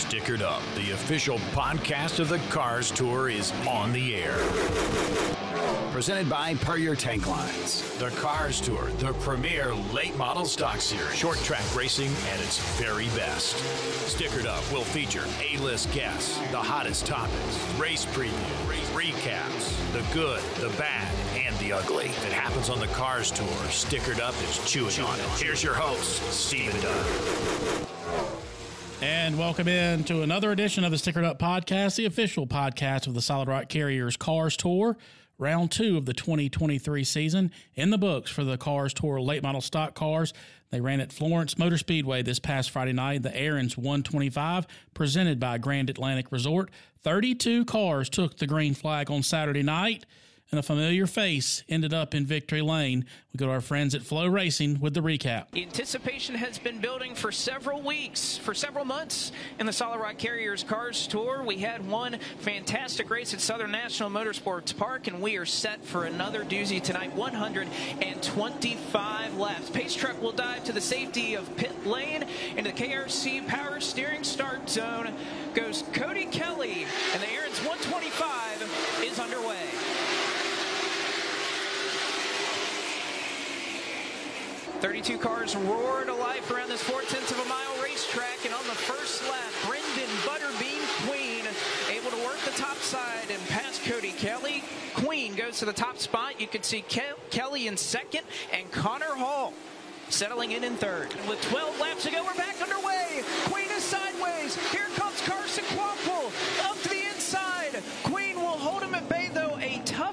Stickered Up, the official podcast of the Cars Tour, is on the air. Presented by Puryear Tank Lines. The Cars Tour, the premier late model stock series, short track racing at its very best. Stickered Up will feature A-list guests, the hottest topics, race previews, recaps, the good, the bad, and the ugly. If it happens on the Cars Tour, Stickered Up is chewing on it. Here's your host, Stephen Dunn. And welcome in to another edition of the Stickered Up Podcast, the official podcast of the Solid Rock Carriers Cars Tour, round two of the 2023 season in the books for the Cars Tour late model stock cars. They ran at Florence Motor Speedway this past Friday night, the Aaron's 125, presented by Grand Atlantic Resort. 32 cars took the green flag on Saturday night and a familiar face ended up in victory lane. We go to our friends at FloRacing with the recap. Anticipation has been building for several weeks, for several months in the Solid Rock Carriers Cars Tour. We had one fantastic race at Southern National Motorsports Park, and we are set for another doozy tonight. 125 laps. Pace truck will dive to the safety of pit lane into the KRC Power Steering Start Zone. Goes Cody Kelly, and the Aaron's 125 is underway. 32 cars roar to life around this four-tenths of a mile racetrack, and on the first lap, Brendan Butterbean Queen able to work the top side and pass Cody Kelly. Queen goes to the top spot. You can see Ke- Kelly in second, and Connor Hall settling in in third. And With 12 laps to go, we're back underway. Queen is sideways. Here comes Carson Kvapil up to the inside.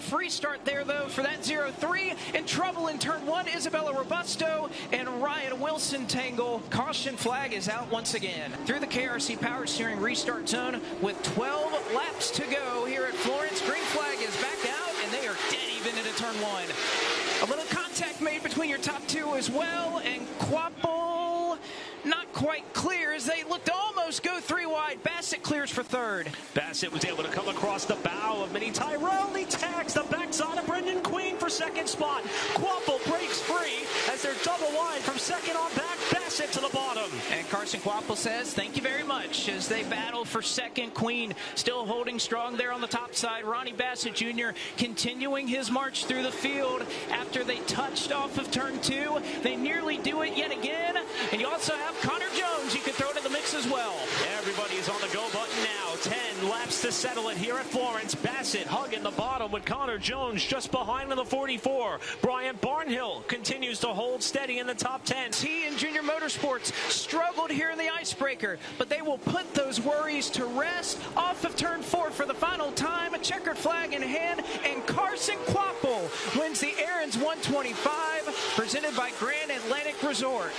A start there, though, for that 0-3. In trouble in turn one, Isabella Robusto and Ryan Wilson tangle. Caution flag is out once again. Through the KRC Power Steering restart zone with 12 laps to go here at Florence. Green flag is back out, and they are dead even into turn one. A little contact made between your top two as well, and Kvapil not quite clear as they looked almost go three wide. Bassett clears for third. Bassett was able to come across the bow of Mini Tyrrell. He tags the backside of Brendan Queen for second spot. Kvapil breaks free as they're double wide from second on back. Bassett to the bottom. And Carson Kvapil says, thank you very much as they battle for second. Queen still holding strong there on the top side. Ronnie Bassett Jr. continuing his march through the field after they touched off of turn two. They nearly do it yet again. And you also have Connor Jones you could throw into the mix as well. Everybody's on the go button now. 10 laps to settle it here at Florence. Bassett hugging the bottom with Connor Jones just behind in the 44. Brian Barnhill continues to hold steady in the top 10. He and Junior Motorsports struggled here in the icebreaker, but they will put those worries to rest off of turn four for the final time. A checkered flag in hand, and Carson Kvapil wins the Aaron's 125, presented by Grand Atlantic Resort.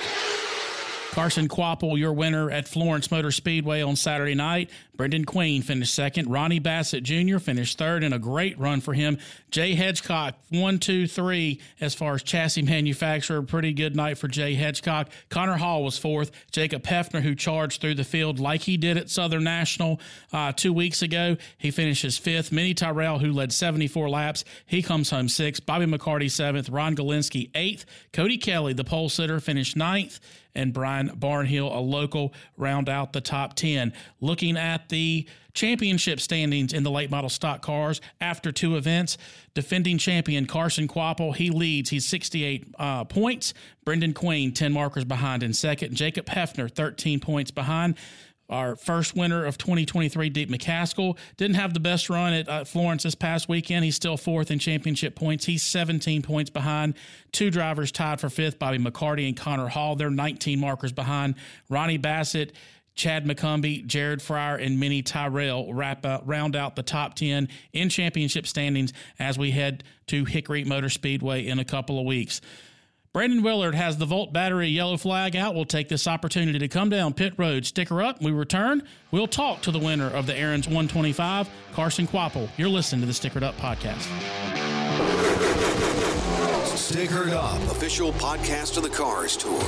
Carson Kvapil, your winner at Florence Motor Speedway on Saturday night. Brendan Queen finished second. Ronnie Bassett Jr. finished third, and a great run for him. Jay Hedgecock, one, two, three, as far as chassis manufacturer. Pretty good night for Jay Hedgecock. Connor Hall was fourth. Jacob Heafner, who charged through the field like he did at Southern National uh, two weeks ago, he finishes fifth. Mini Tyrrell, who led 74 laps, he comes home sixth. Bobby McCarty, seventh. Ron Galinsky, eighth. Cody Kelly, the pole sitter, finished ninth and Brian Barnhill, a local, round out the top 10. Looking at the championship standings in the late model stock cars after two events, defending champion Carson Kvapil, he leads. He's 68 uh, points. Brendan Queen, 10 markers behind in second. Jacob Heafner, 13 points behind. Our first winner of 2023, Deac McCaskill, didn't have the best run at uh, Florence this past weekend. He's still fourth in championship points. He's 17 points behind. Two drivers tied for fifth, Bobby McCarty and Connor Hall. They're 19 markers behind. Ronnie Bassett, Chad McCumbee, Jared Fryar, and Mini Tyrrell wrap round out the top 10 in championship standings as we head to Hickory Motor Speedway in a couple of weeks. Brandon Willard has the Volt battery yellow flag out. We'll take this opportunity to come down pit road. Sticker up. We return. We'll talk to the winner of the Aaron's 125, Carson Kvapil. You're listening to the Stickered Up podcast. Stickered Up, official podcast of the Cars Tour.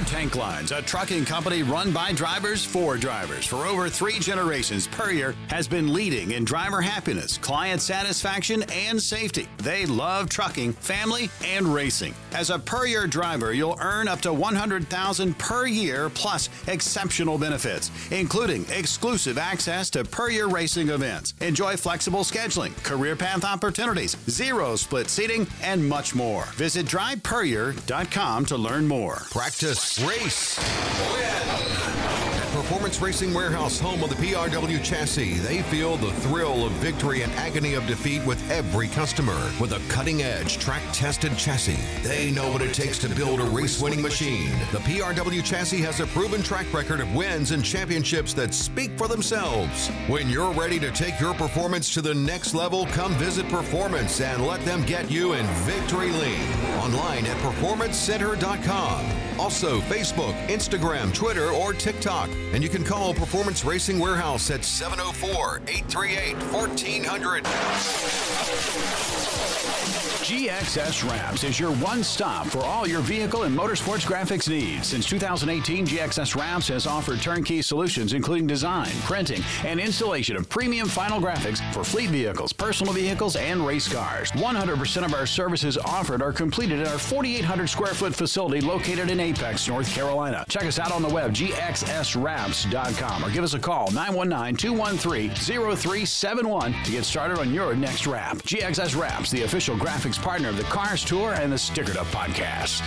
Tank Lines, a trucking company run by drivers for drivers. For over three generations, Puryear has been leading in driver happiness, client satisfaction, and safety. They love trucking, family, and racing. As a Puryear driver, you'll earn up to 100000 per year plus exceptional benefits, including exclusive access to Puryear racing events. Enjoy flexible scheduling, career path opportunities, zero split seating, and much more. Visit drivepuryear.com to learn more. Practice, race, win. Performance Racing Warehouse, home of the PRW chassis, they feel the thrill of victory and agony of defeat with every customer. With a cutting edge, track tested chassis, they know what it takes to build a race winning machine. The PRW chassis has a proven track record of wins and championships that speak for themselves. When you're ready to take your performance to the next level, come visit Performance and let them get you in victory lane. Online at performancecenter.com. Also, Facebook, Instagram, Twitter, or TikTok. And you can call Performance Racing Warehouse at 704 838 1400. GXS Wraps is your one stop for all your vehicle and motorsports graphics needs. Since 2018, GXS Wraps has offered turnkey solutions including design, printing, and installation of premium final graphics for fleet vehicles, personal vehicles, and race cars. 100% of our services offered are completed at our 4,800 square foot facility located in Apex, North Carolina. Check us out on the web, gxswraps.com, or give us a call, 919 213 0371 to get started on your next wrap. GXS Wraps, the official graphics partner of the Cars Tour and the Stickered Up podcast.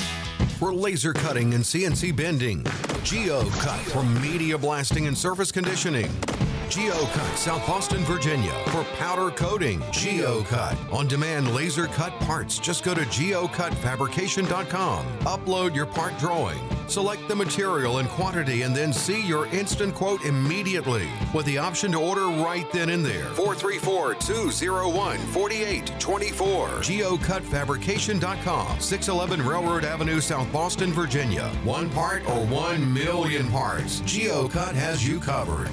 For laser cutting and CNC bending, GeoCut for media blasting and surface conditioning. GeoCut, South Boston, Virginia. For powder coating, GeoCut. On demand laser cut parts, just go to geocutfabrication.com. Upload your part drawing. Select the material and quantity and then see your instant quote immediately with the option to order right then and there. 434 201 4824. GeocutFabrication.com. 611 Railroad Avenue, South Boston, Virginia. One part or one million parts. GeoCut has you covered.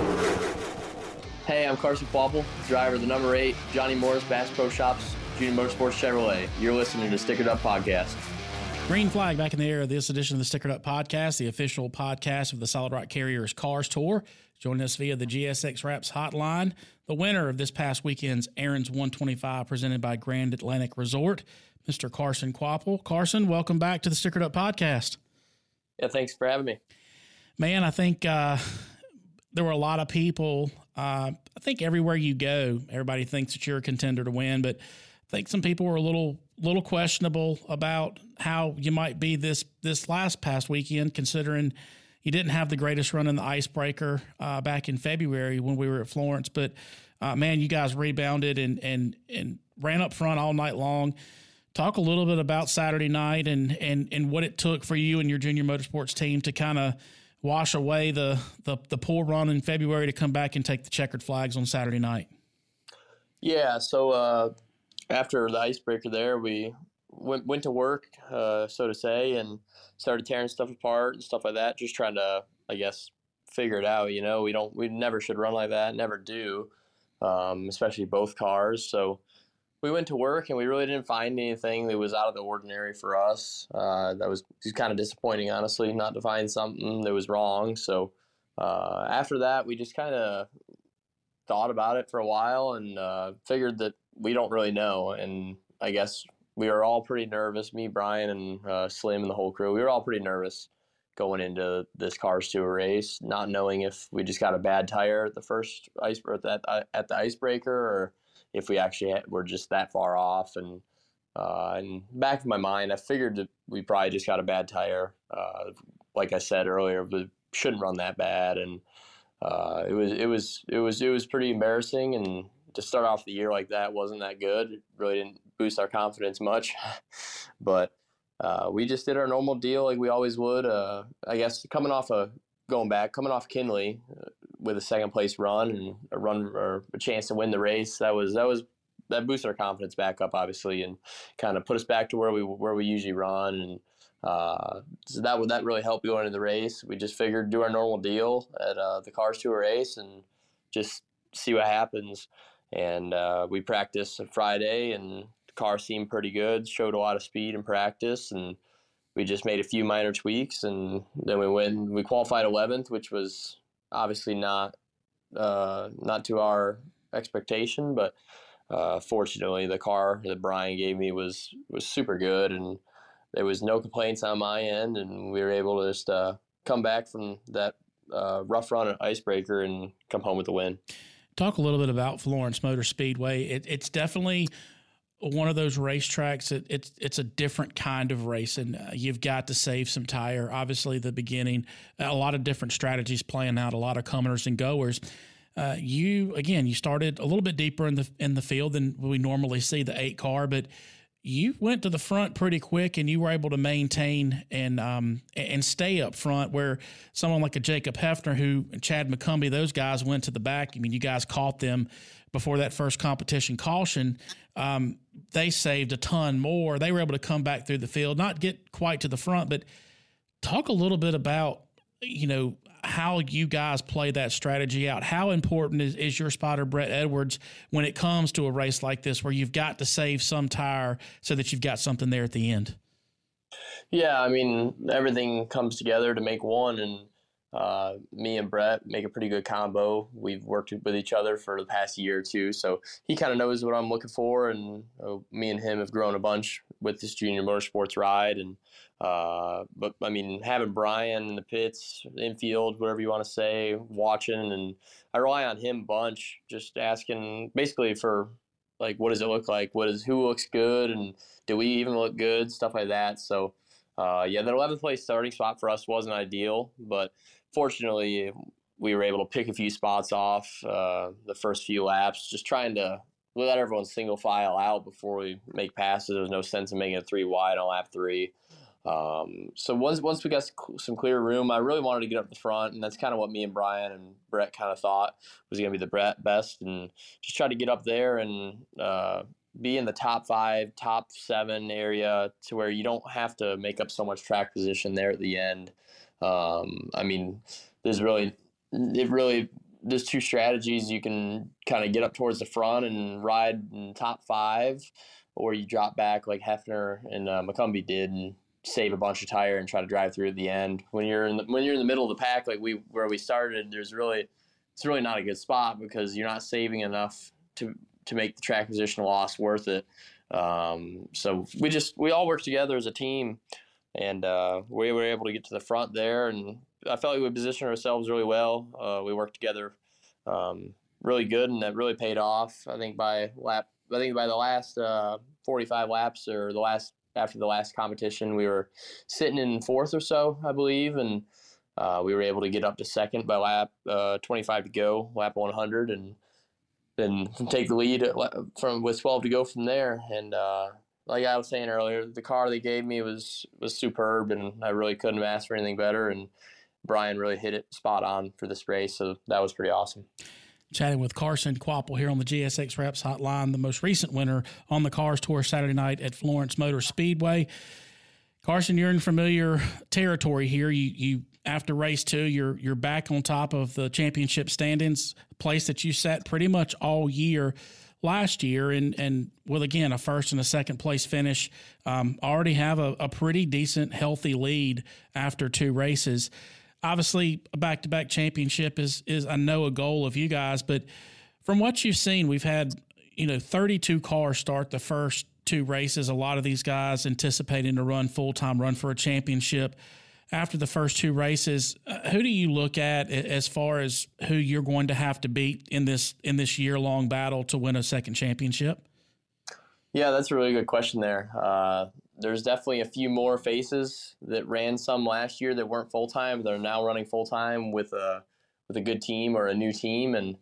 Hey, I'm Carson Kvapil, driver of the number eight Johnny Morris Bass Pro Shops Junior Motorsports Chevrolet. You're listening to Stickered Up Podcast. Green flag back in the air of this edition of the Stickered Up Podcast, the official podcast of the Solid Rock Carriers Cars Tour. Joining us via the GSX Wraps hotline, the winner of this past weekend's Aaron's 125 presented by Grand Atlantic Resort, Mr. Carson Kvapil. Carson, welcome back to the Stickered Up Podcast. Yeah, thanks for having me. Man, I think uh, there were a lot of people uh, I think everywhere you go, everybody thinks that you're a contender to win, but I think some people were a little little questionable about how you might be this this last past weekend, considering you didn't have the greatest run in the icebreaker uh, back in February when we were at Florence. But uh, man, you guys rebounded and and and ran up front all night long. Talk a little bit about Saturday night and and and what it took for you and your junior motorsports team to kind of wash away the, the the poor run in February to come back and take the checkered flags on Saturday night? Yeah, so uh, after the icebreaker there, we went went to work, uh, so to say, and started tearing stuff apart and stuff like that. Just trying to, I guess, figure it out. You know, we don't, we never should run like that, never do, um, especially both cars. So we went to work and we really didn't find anything that was out of the ordinary for us. Uh, that was, was kind of disappointing, honestly, not to find something that was wrong. So uh, after that, we just kind of thought about it for a while and uh, figured that we don't really know. And I guess we were all pretty nervous. Me, Brian, and uh, Slim, and the whole crew. We were all pretty nervous going into this Cars to a race, not knowing if we just got a bad tire at the first ice at the, at the icebreaker or if we actually were just that far off. And uh, and back in my mind, I figured that we probably just got a bad tire. Uh, like I said earlier, we shouldn't run that bad, and uh, it was it was it was it was pretty embarrassing. And to start off the year like that wasn't that good. It really didn't boost our confidence much, but. Uh, we just did our normal deal like we always would. Uh, I guess coming off a going back, coming off Kinley, uh, with a second place run and a run or a chance to win the race. That was that was that boosted our confidence back up, obviously, and kind of put us back to where we where we usually run. And uh, so that would that really helped going into the race. We just figured do our normal deal at uh, the Cars Tour race and just see what happens. And uh, we practiced Friday, and the car seemed pretty good. Showed a lot of speed in practice, and we just made a few minor tweaks, and then we went. We qualified 11th, which was obviously not uh, not to our expectation, but uh, fortunately, the car that Brian gave me was was super good, and there was no complaints on my end, and we were able to just uh, come back from that uh, rough run at Icebreaker and come home with the win. Talk a little bit about Florence Motor Speedway. It, it's definitely one of those racetracks. It, it's it's a different kind of race, and uh, you've got to save some tire. Obviously, the beginning, a lot of different strategies playing out, a lot of comers and goers. Uh, you again, you started a little bit deeper in the in the field than we normally see the eight car, but you went to the front pretty quick and you were able to maintain and um, and stay up front where someone like a Jacob Heafner who Chad McCumbee those guys went to the back I mean you guys caught them before that first competition caution um, they saved a ton more they were able to come back through the field not get quite to the front but talk a little bit about you know how you guys play that strategy out. How important is, is your spotter, Brett Edwards, when it comes to a race like this where you've got to save some tire so that you've got something there at the end? Yeah, I mean, everything comes together to make one, and uh, me and Brett make a pretty good combo. We've worked with each other for the past year or two, so he kind of knows what I'm looking for, and uh, me and him have grown a bunch with this junior motorsports ride, and uh, but I mean, having Brian in the pits, infield, whatever you want to say, watching, and I rely on him a bunch, just asking basically for like, what does it look like? What is who looks good, and do we even look good? Stuff like that. So, uh, yeah, the 11th place starting spot for us wasn't ideal, but fortunately, we were able to pick a few spots off uh, the first few laps, just trying to let everyone single file out before we make passes. There was no sense in making a three wide on lap three. Um, so once once we got some clear room, I really wanted to get up the front, and that's kind of what me and Brian and Brett kind of thought was going to be the best, and just try to get up there and uh, be in the top five, top seven area to where you don't have to make up so much track position there at the end. Um, I mean, there's really it really there's two strategies you can kind of get up towards the front and ride in top five, or you drop back like Heafner and uh, McCumbee did and save a bunch of tire and try to drive through at the end. When you're in the, when you're in the middle of the pack, like we where we started, there's really it's really not a good spot because you're not saving enough to to make the track position loss worth it. Um, so we just we all work together as a team, and uh, we were able to get to the front there, and I felt like we positioned ourselves really well. Uh, we worked together um, really good, and that really paid off. I think by lap, I think by the last uh, 45 laps or the last after the last competition. We were sitting in fourth or so, I believe, and uh, we were able to get up to second by lap uh, 25 to go, lap 100, and then take the lead from with 12 to go from there. And uh, like I was saying earlier, the car they gave me was was superb, and I really couldn't have asked for anything better. And Brian really hit it spot on for this race, so that was pretty awesome chatting with Carson Kvapil here on the GSX Wraps Hotline, the most recent winner on the Cars Tour Saturday night at Florence Motor Speedway. Carson, you're in familiar territory here. You you after race two, you're you're back on top of the championship standings, place that you sat pretty much all year last year, and and with again a first and a second place finish, um, already have a, a pretty decent, healthy lead after two races obviously a back-to-back championship is is I know a goal of you guys, but from what you've seen, we've had you know 32 cars start the first two races. A lot of these guys anticipating to run full-time, run for a championship after the first two races. Uh, who do you look at as far as who you're going to have to beat in this in this year-long battle to win a second championship? Yeah, that's a really good question there. Uh, there's definitely a few more faces that ran some last year that weren't full time. They're now running full time with a with a good team or a new team, and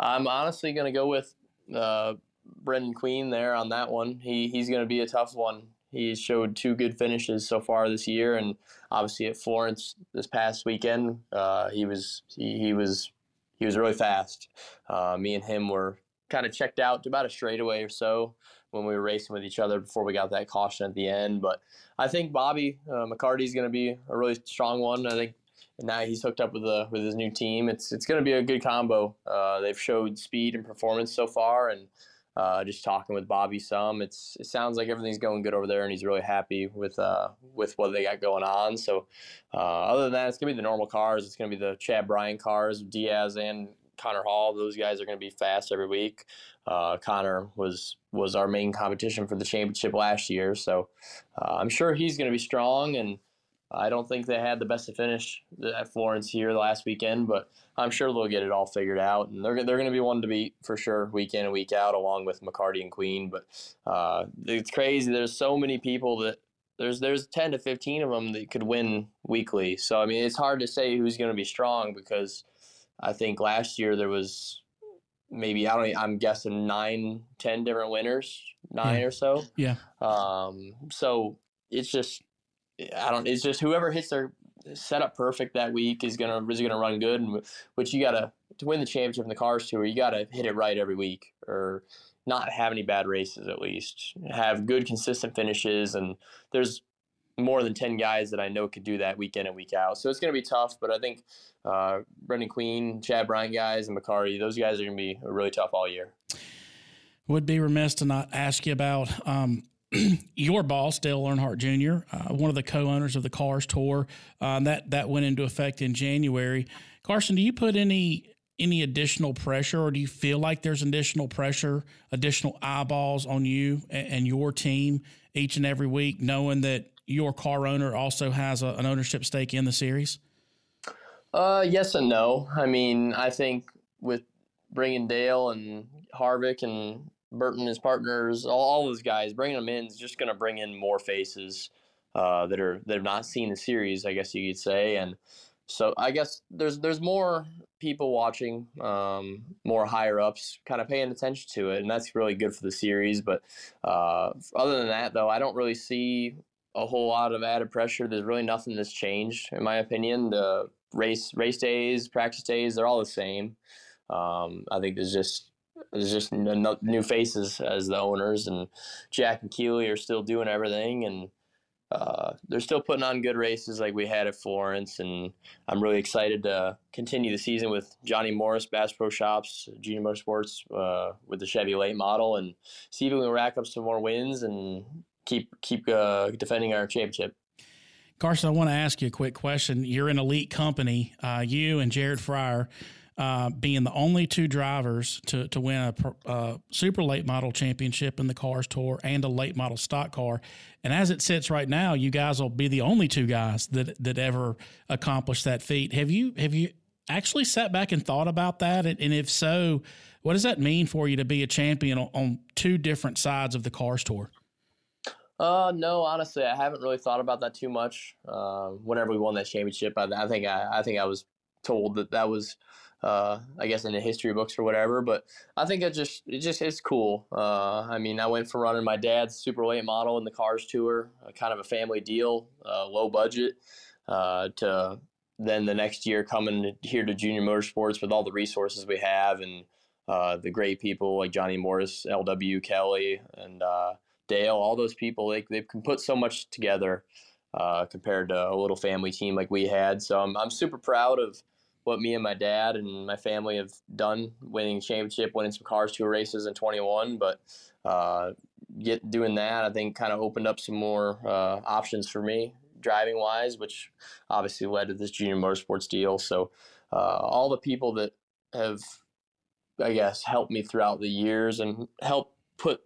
I'm honestly going to go with uh, Brendan Queen there on that one. He he's going to be a tough one. He showed two good finishes so far this year, and obviously at Florence this past weekend, uh, he was he, he was he was really fast. Uh, me and him were kind of checked out about a straightaway or so when we were racing with each other before we got that caution at the end. But I think Bobby uh, McCarty is going to be a really strong one. I think now he's hooked up with the with his new team. It's it's going to be a good combo. Uh, they've showed speed and performance so far, and uh, just talking with Bobby some, it's it sounds like everything's going good over there, and he's really happy with uh, with what they got going on. So, uh, other than that, it's gonna be the normal cars. It's gonna be the Chad Bryant cars, Diaz and Connor Hall. Those guys are gonna be fast every week. Uh, Connor was was our main competition for the championship last year, so uh, I'm sure he's gonna be strong and. I don't think they had the best to finish at Florence here last weekend, but I'm sure they'll get it all figured out, and they're they're going to be one to beat for sure, week in and week out, along with McCarty and Queen. But uh, it's crazy. There's so many people that there's there's 10 to 15 of them that could win weekly. So I mean, it's hard to say who's going to be strong because I think last year there was maybe I don't I'm guessing nine, ten different winners, nine yeah. or so. Yeah. Um. So it's just I don't. It's just whoever hits their setup perfect that week is gonna is gonna run good. And which you gotta to win the championship in the cars tour, you gotta hit it right every week, or not have any bad races at least. Have good consistent finishes, and there's more than ten guys that I know could do that week in and week out. So it's gonna be tough, but I think uh, Brendan Queen, Chad Bryant guys, and McCarty, those guys are gonna be really tough all year. Would be remiss to not ask you about. Um, your boss, Dale Earnhardt Jr., uh, one of the co-owners of the Cars Tour, um, that that went into effect in January. Carson, do you put any any additional pressure, or do you feel like there's additional pressure, additional eyeballs on you and, and your team each and every week, knowing that your car owner also has a, an ownership stake in the series? Uh, yes and no. I mean, I think with bringing Dale and Harvick and Burton, his partners, all, all those guys, bringing them in is just going to bring in more faces uh, that are that have not seen the series, I guess you could say, and so I guess there's there's more people watching, um, more higher ups, kind of paying attention to it, and that's really good for the series. But uh, other than that, though, I don't really see a whole lot of added pressure. There's really nothing that's changed, in my opinion. The race race days, practice days, they're all the same. Um, I think there's just there's just new faces as the owners, and Jack and Keeley are still doing everything, and uh, they're still putting on good races like we had at Florence, and I'm really excited to continue the season with Johnny Morris, Bass Pro Shops, Junior Motorsports uh, with the Chevy late model, and see if we can rack up some more wins and keep keep uh, defending our championship. Carson, I want to ask you a quick question. You're an elite company, uh, you and Jared Fryar uh, being the only two drivers to, to win a uh, super late model championship in the Cars Tour and a late model stock car. And as it sits right now, you guys will be the only two guys that that ever accomplished that feat. Have you have you actually sat back and thought about that? And, if so, what does that mean for you to be a champion on, on two different sides of the Cars Tour? Uh, no, honestly, I haven't really thought about that too much. Uh, whenever we won that championship, I, I think I, I think I was told that that was uh, I guess in the history books or whatever. But I think it just it just it's cool. Uh, I mean, I went from running my dad's super late model in the Cars Tour, uh, kind of a family deal, uh, low budget, uh, to then the next year coming here to Junior Motorsports with all the resources we have and uh, the great people like Johnny Morris, L.W. Kelly, and Dale. All those people they they can put so much together. compared to a little family team like we had, so I'm I'm super proud of what me and my dad and my family have done, winning championship, winning some cars tour races in 21. But uh, get doing that, I think, kind of opened up some more uh, options for me driving wise, which obviously led to this junior motorsports deal. So uh, all the people that have, I guess, helped me throughout the years and helped put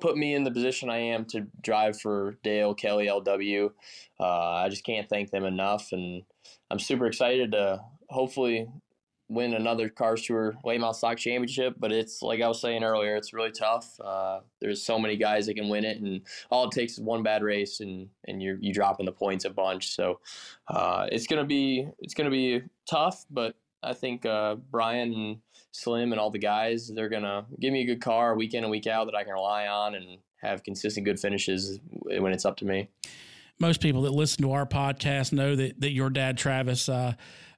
put me in the position I am to drive for Dale, Kelly, LW. Uh, I just can't thank them enough, and I'm super excited to hopefully win another Cars Tour model stock championship. But it's like I was saying earlier, it's really tough. Uh, there's so many guys that can win it, and all it takes is one bad race, and and you're you dropping the points a bunch. So uh, it's gonna be it's gonna be tough, but I think uh, Brian and Slim and all the guys they're gonna give me a good car week in and week out that I can rely on and have consistent good finishes when it's up to me. Most people that listen to our podcast know that that your dad Travis uh,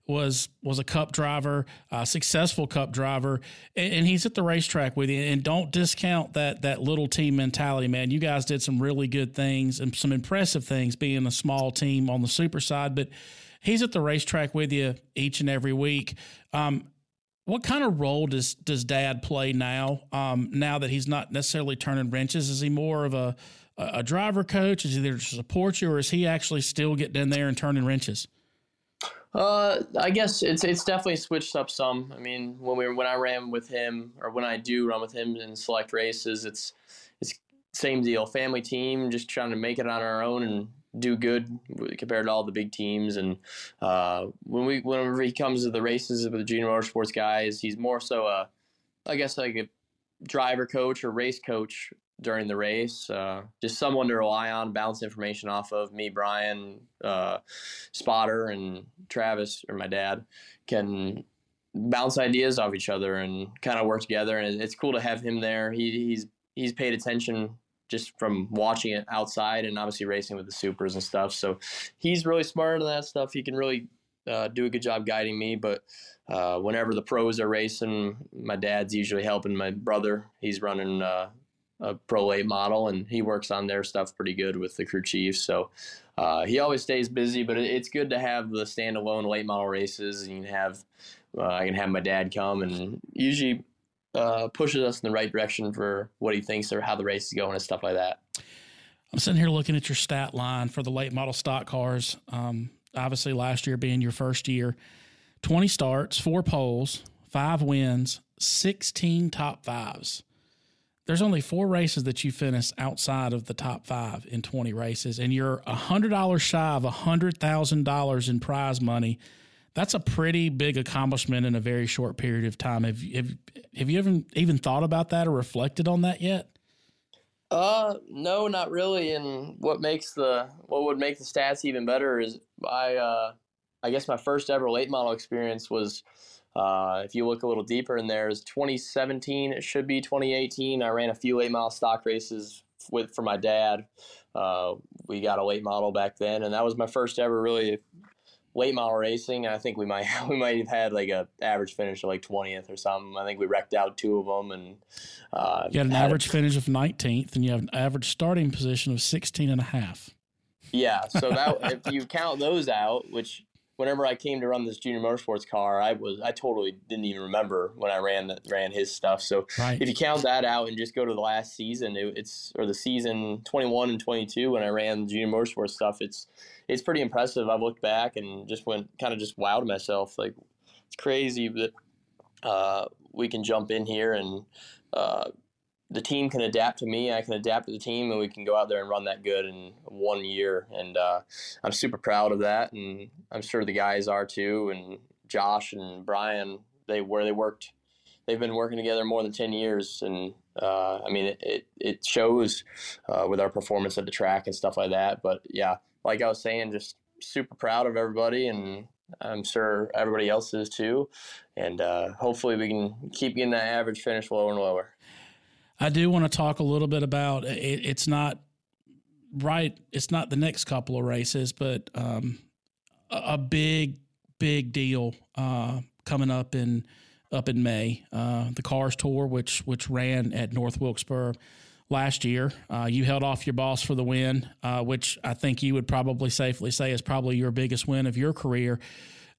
was was a cup driver, a successful cup driver, and, and, he's at the racetrack with you. And don't discount that that little team mentality, man. You guys did some really good things and some impressive things being a small team on the super side, but he's at the racetrack with you each and every week. Um, what kind of role does does Dad play now? Um, now that he's not necessarily turning wrenches, is he more of a a driver coach? Is he there to support you, or is he actually still getting in there and turning wrenches? Uh, I guess it's it's definitely switched up some. I mean, when we when I ran with him, or when I do run with him in select races, it's it's same deal. Family team, just trying to make it on our own and do good compared to all the big teams. And uh, when we whenever he comes to the races with the junior motorsports guys, he's more so a, I guess like a driver coach or race coach during the race. Uh, just someone to rely on, bounce information off of. Me, Brian, uh, Spotter, and Travis, or my dad, can bounce ideas off each other and kind of work together. And it's cool to have him there. He, he's he's paid attention just from watching it outside and obviously racing with the supers and stuff. So he's really smart on that stuff. He can really uh, do a good job guiding me. But uh, whenever the pros are racing, my dad's usually helping my brother. He's running uh, a pro late model and he works on their stuff pretty good with the crew chief. So uh, he always stays busy, but it's good to have the standalone late model races. And you can have uh, I can have my dad come and usually uh, pushes us in the right direction for what he thinks or how the race is going and stuff like that. I'm sitting here looking at your stat line for the late model stock cars. Um, obviously, last year being your first year, 20 starts, four poles, five wins, 16 top fives. There's only four races that you finish outside of the top five in 20 races, and you're $100 shy of $100,000 in prize money that's a pretty big accomplishment in a very short period of time. Have have have you ever even thought about that or reflected on that yet? Uh, no, not really. And what makes the what would make the stats even better is I uh, I guess my first ever late model experience was uh, if you look a little deeper in there is 2017. It should be 2018. I ran a few eight mile stock races with for my dad. Uh, we got a late model back then, and that was my first ever really late model racing. I think we might we might have had like a average finish of like twentieth or something. I think we wrecked out two of them, and uh, you had an average a, finish of nineteenth, and you have an average starting position of 16 and a half. Yeah, so that if you count those out, which whenever I came to run this junior motorsports car, I was I totally didn't even remember when I ran ran his stuff. So right. if you count that out and just go to the last season, it, it's or the season 21 and 22 when I ran junior motorsports stuff, it's it's pretty impressive. I've looked back and just went kind of just wowed myself. Like it's crazy that uh, we can jump in here and uh, the team can adapt to me. I can adapt to the team, and we can go out there and run that good in one year. And uh, I'm super proud of that, and I'm sure the guys are too. And Josh and Brian, they where they worked, they've been working together more than ten years, and uh, I mean it it, it shows uh, with our performance at the track and stuff like that. But yeah, like I was saying, just super proud of everybody, and I'm sure everybody else is too. And uh, hopefully, we can keep getting that average finish lower and lower. I do want to talk a little bit about it, it's not right. It's not the next couple of races, but um, a, a, big, big deal uh, coming up in up in May. Uh, the Cars Tour, which which ran at North Wilkesboro last year. Uh, you held off your boss for the win, uh, which I think you would probably safely say is probably your biggest win of your career.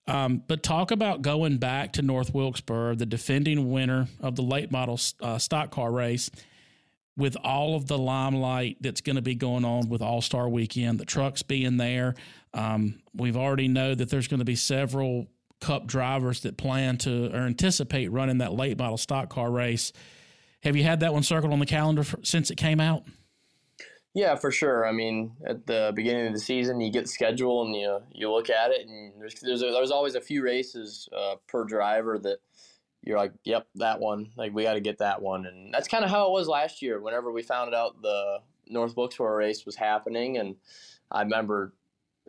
Um, but talk about going back to North Wilkesboro, the defending winner of the late model uh, stock car race, with all of the limelight that's going to be going on with All Star Weekend, the trucks being there. Um, we've already know that there's going to be several Cup drivers that plan to or anticipate running that late model stock car race. Have you had that one circled on the calendar for, since it came out? Yeah, for sure. I mean, at the beginning of the season, you get the schedule and you you look at it, and there's there's, a, there's always a few races uh, per driver that you're like, yep, that one. Like we got to get that one, and that's kind of how it was last year. Whenever we found out the North Wilkesboro race was happening, and I remember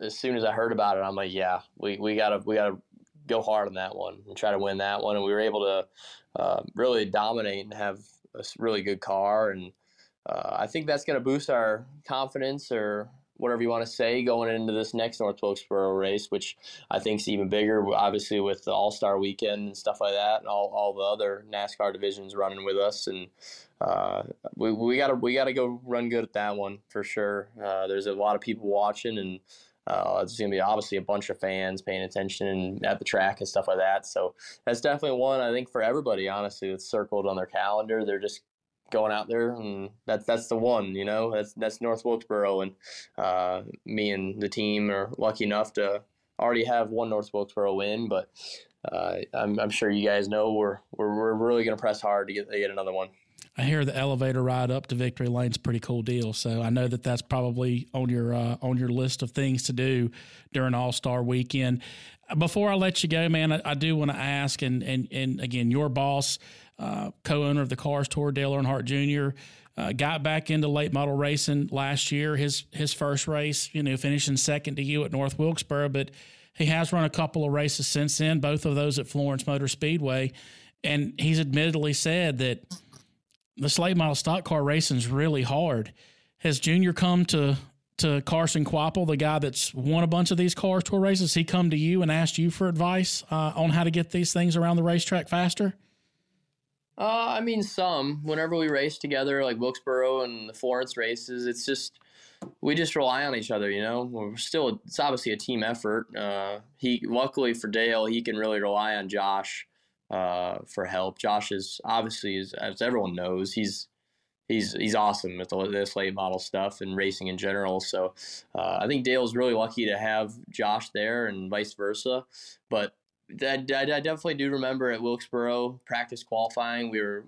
as soon as I heard about it, I'm like, yeah, we, we gotta we gotta go hard on that one and try to win that one, and we were able to uh, really dominate and have a really good car and uh, I think that's going to boost our confidence or whatever you want to say going into this next North Wilkesboro race, which I think is even bigger, obviously with the All Star Weekend and stuff like that, and all, all the other NASCAR divisions running with us, and uh, we we gotta we gotta go run good at that one for sure. Uh, there's a lot of people watching, and uh, it's going to be obviously a bunch of fans paying attention at the track and stuff like that. So that's definitely one I think for everybody, honestly, that's circled on their calendar. They're just going out there, and that's that's the one. You know, that's that's North Wilkesboro, and uh, me and the team are lucky enough to already have one North Wilkesboro win, but. Uh, I'm, I'm sure you guys know we're we're, we're really going to press hard to get to get another one. I hear the elevator ride up to Victory Lane's pretty cool deal. So I know that that's probably on your uh, on your list of things to do during All Star Weekend. Before I let you go, man, I, I do want to ask, and and and again, your boss, uh, co-owner of the Cars Tour, Dale Earnhardt Jr. Uh, got back into late model racing last year. His his first race, you know, finishing second to you at North Wilkesboro, but he has run a couple of races since then, both of those at Florence Motor Speedway, and he's admittedly said that the late model stock car racing is really hard. Has Junior come to to Carson Kvapil, the guy that's won a bunch of these cars tour races? He come to you and asked you for advice uh, on how to get these things around the racetrack faster? Uh, I mean, some. Whenever we race together, like Wilkesboro and the Florence races, it's just we just rely on each other. You know, we're still it's obviously a team effort. Uh, he luckily for Dale, he can really rely on Josh uh, for help. Josh is obviously, as, as everyone knows, he's he's he's awesome with the, this late model stuff and racing in general. So uh, I think Dale's really lucky to have Josh there and vice versa. But I, I definitely do remember at Wilkesboro practice qualifying, we were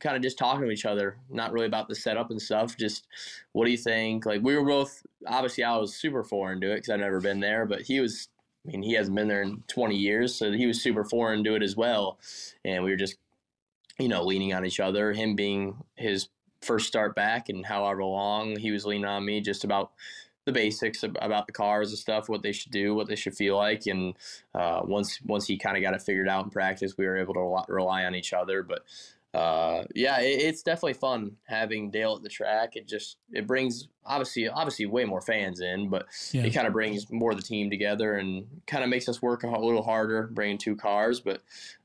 kind of just talking to each other, not really about the setup and stuff. Just what do you think? Like we were both obviously I was super foreign to it because I've never been there, but he was I mean, he hasn't been there in 20 years, so he was super foreign to it as well. And we were just, you know, leaning on each other. Him being his first start back, and however long he was leaning on me just about the basics about the cars and stuff, what they should do, what they should feel like. And uh, once once he kind of got it figured out in practice, we were able to rely on each other. But uh, yeah, it, it's definitely fun having Dale at the track. It just it brings obviously obviously way more fans in, but yeah. it kind of brings more of the team together and kind of makes us work a little harder bringing two cars. But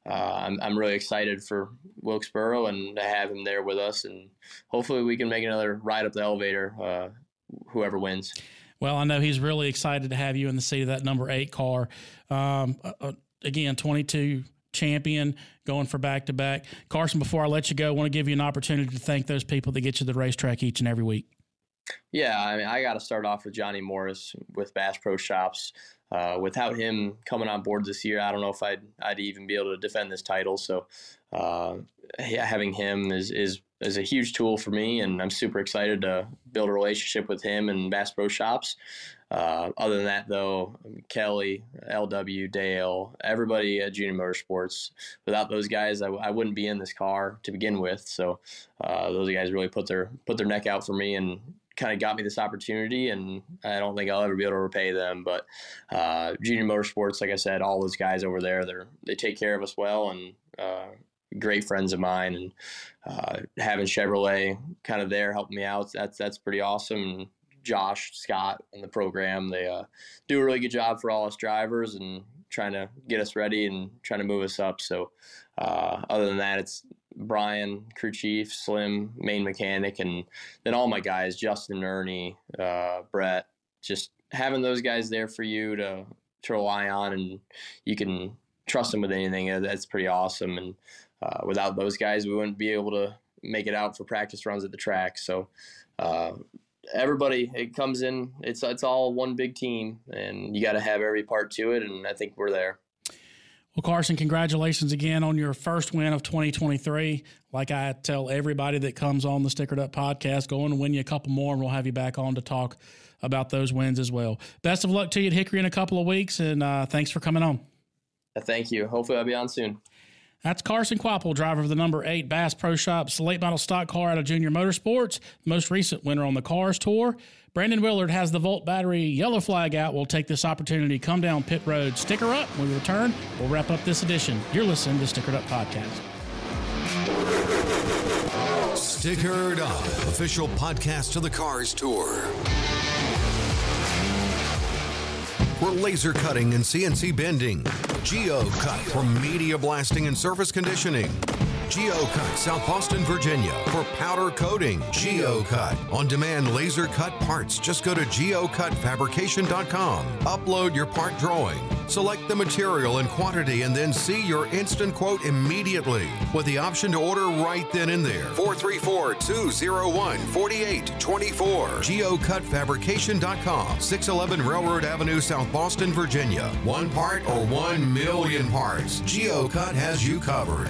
uh, I'm I'm really excited for Wilkesboro and to have him there with us, and hopefully we can make another ride up the elevator. Whoever wins. Well, I know he's really excited to have you in the seat of that number eight car. Um, uh, uh again, 22 champion, going for back to back. Carson, before I let you go, I want to give you an opportunity to thank those people that get you to the racetrack each and every week. Yeah, I mean, I got to start off with Johnny Morris with Bass Pro Shops. Uh, without him coming on board this year, I don't know if I'd I'd even be able to defend this title. So, uh, yeah, having him is is is a huge tool for me, and I'm super excited to build a relationship with him and Bass Pro Shops. Uh, other than that, though, Kelly, LW, Dale, everybody at Junior Motorsports, without those guys, I, I wouldn't be in this car to begin with. So uh, those guys really put their put their neck out for me and kind of got me this opportunity. And I don't think I'll ever be able to repay them. But uh, Junior Motorsports, like I said, all those guys over there, they they take care of us well and uh, great friends of mine. And uh, having Chevrolet kind of there helping me out, that's that's pretty awesome. Josh Scott and the program. They uh, do a really good job for all us drivers and trying to get us ready and trying to move us up. So, uh, other than that, it's Brian, crew chief, Slim, main mechanic, and then all my guys, Justin, Ernie, uh, Brett. Just having those guys there for you to to rely on, and you can trust them with anything. That's pretty awesome. And uh, without those guys, we wouldn't be able to make it out for practice runs at the track. So uh, everybody it comes in it's it's all one big team and you got to have every part to it and i think we're there. Well carson congratulations again on your first win of 2023 like i tell everybody that comes on the stickered up podcast go and win you a couple more and we'll have you back on to talk about those wins as well. Best of luck to you at hickory in a couple of weeks and uh, thanks for coming on. Thank you. Hopefully i'll be on soon that's Carson Kvapil, driver of the number eight Bass Pro Shops late model stock car out of Junior Motorsports, most recent winner on the Cars Tour. Brandon Willard has the Volt battery yellow flag out. We'll take this opportunity, come down pit road, sticker up. When we return, we'll wrap up this edition. You're listening to Stickered Up Podcast. Stickered Up, official podcast of the Cars Tour. We're laser cutting and CNC bending, geo cut for media blasting and surface conditioning, GeoCut, South Boston, Virginia. For powder coating, GeoCut. On demand laser cut parts, just go to geocutfabrication.com. Upload your part drawing. Select the material and quantity and then see your instant quote immediately with the option to order right then and there. 434 201 4824. GeoCutFabrication.com. 611 Railroad Avenue, South Boston, Virginia. One part or one million parts. GeoCut has you covered.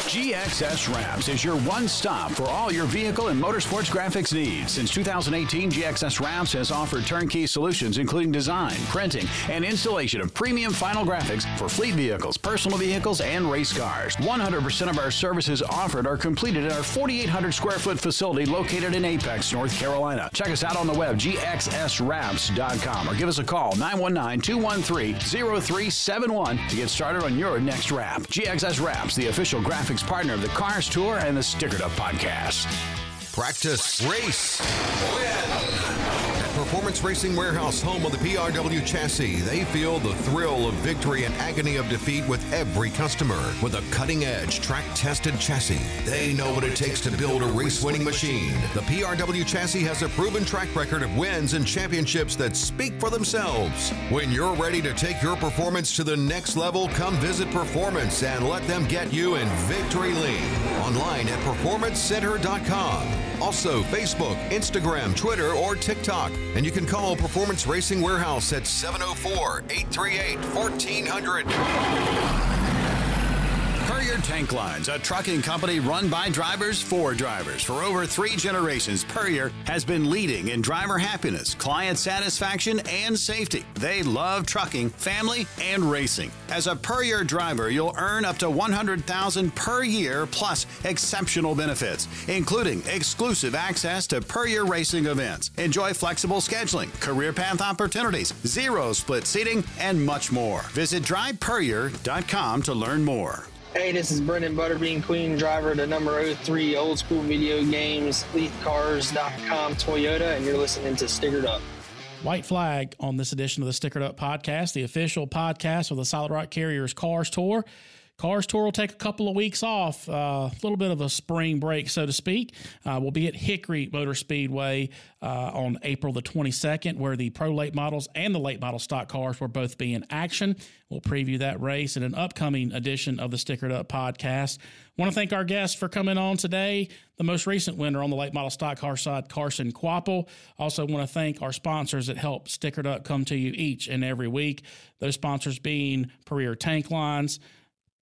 GXS Wraps is your one stop for all your vehicle and motorsports graphics needs. Since 2018, GXS Wraps has offered turnkey solutions including design, printing, and installation of premium final graphics for fleet vehicles, personal vehicles, and race cars. 100% of our services offered are completed at our 4,800 square foot facility located in Apex, North Carolina. Check us out on the web, gxswraps.com, or give us a call, 919 213 0371 to get started on your next wrap. GXS Wraps, the official graphics partner of the Cars Tour and the Stickered Up podcast. Practice, race, win. Performance Racing Warehouse, home of the PRW chassis, they feel the thrill of victory and agony of defeat with every customer. With a cutting edge, track tested chassis, they know what it takes to build a race winning machine. The PRW chassis has a proven track record of wins and championships that speak for themselves. When you're ready to take your performance to the next level, come visit Performance and let them get you in victory lane. Online at performancecenter.com. Also, Facebook, Instagram, Twitter, or TikTok. And you can call Performance Racing Warehouse at 704 838 1400. Puryear Tank Lines, a trucking company run by drivers for drivers. For over three generations, Puryear has been leading in driver happiness, client satisfaction, and safety. They love trucking, family, and racing. As a Puryear driver, you'll earn up to 100000 per year plus exceptional benefits, including exclusive access to Puryear racing events. Enjoy flexible scheduling, career path opportunities, zero split seating, and much more. Visit drivepuryear.com to learn more. Hey, this is Brendan Butterbean, Queen driver to number 03 Old School Video Games, LeafCars.com Toyota, and you're listening to Stickered Up. White flag on this edition of the Stickered Up podcast, the official podcast of the Solid Rock Carriers Cars Tour. Cars Tour will take a couple of weeks off, uh, a little bit of a spring break, so to speak. Uh, we'll be at Hickory Motor Speedway uh, on April the 22nd, where the pro late models and the late model stock cars will both be in action. We'll preview that race in an upcoming edition of the Stickered Up podcast. Want to thank our guests for coming on today. The most recent winner on the late model stock car side, Carson Kvapil. Also, want to thank our sponsors that help Stickered Up come to you each and every week. Those sponsors being Puryear Tank Lines.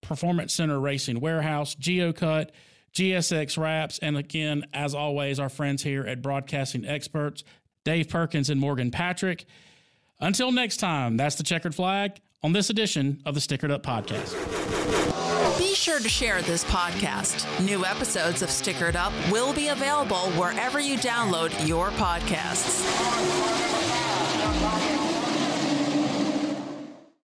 Performance Center Racing Warehouse, GeoCut, GSX Wraps, and again, as always, our friends here at Broadcasting Experts, Dave Perkins and Morgan Patrick. Until next time, that's the checkered flag on this edition of the Stickered Up Podcast. Be sure to share this podcast. New episodes of Stickered Up will be available wherever you download your podcasts.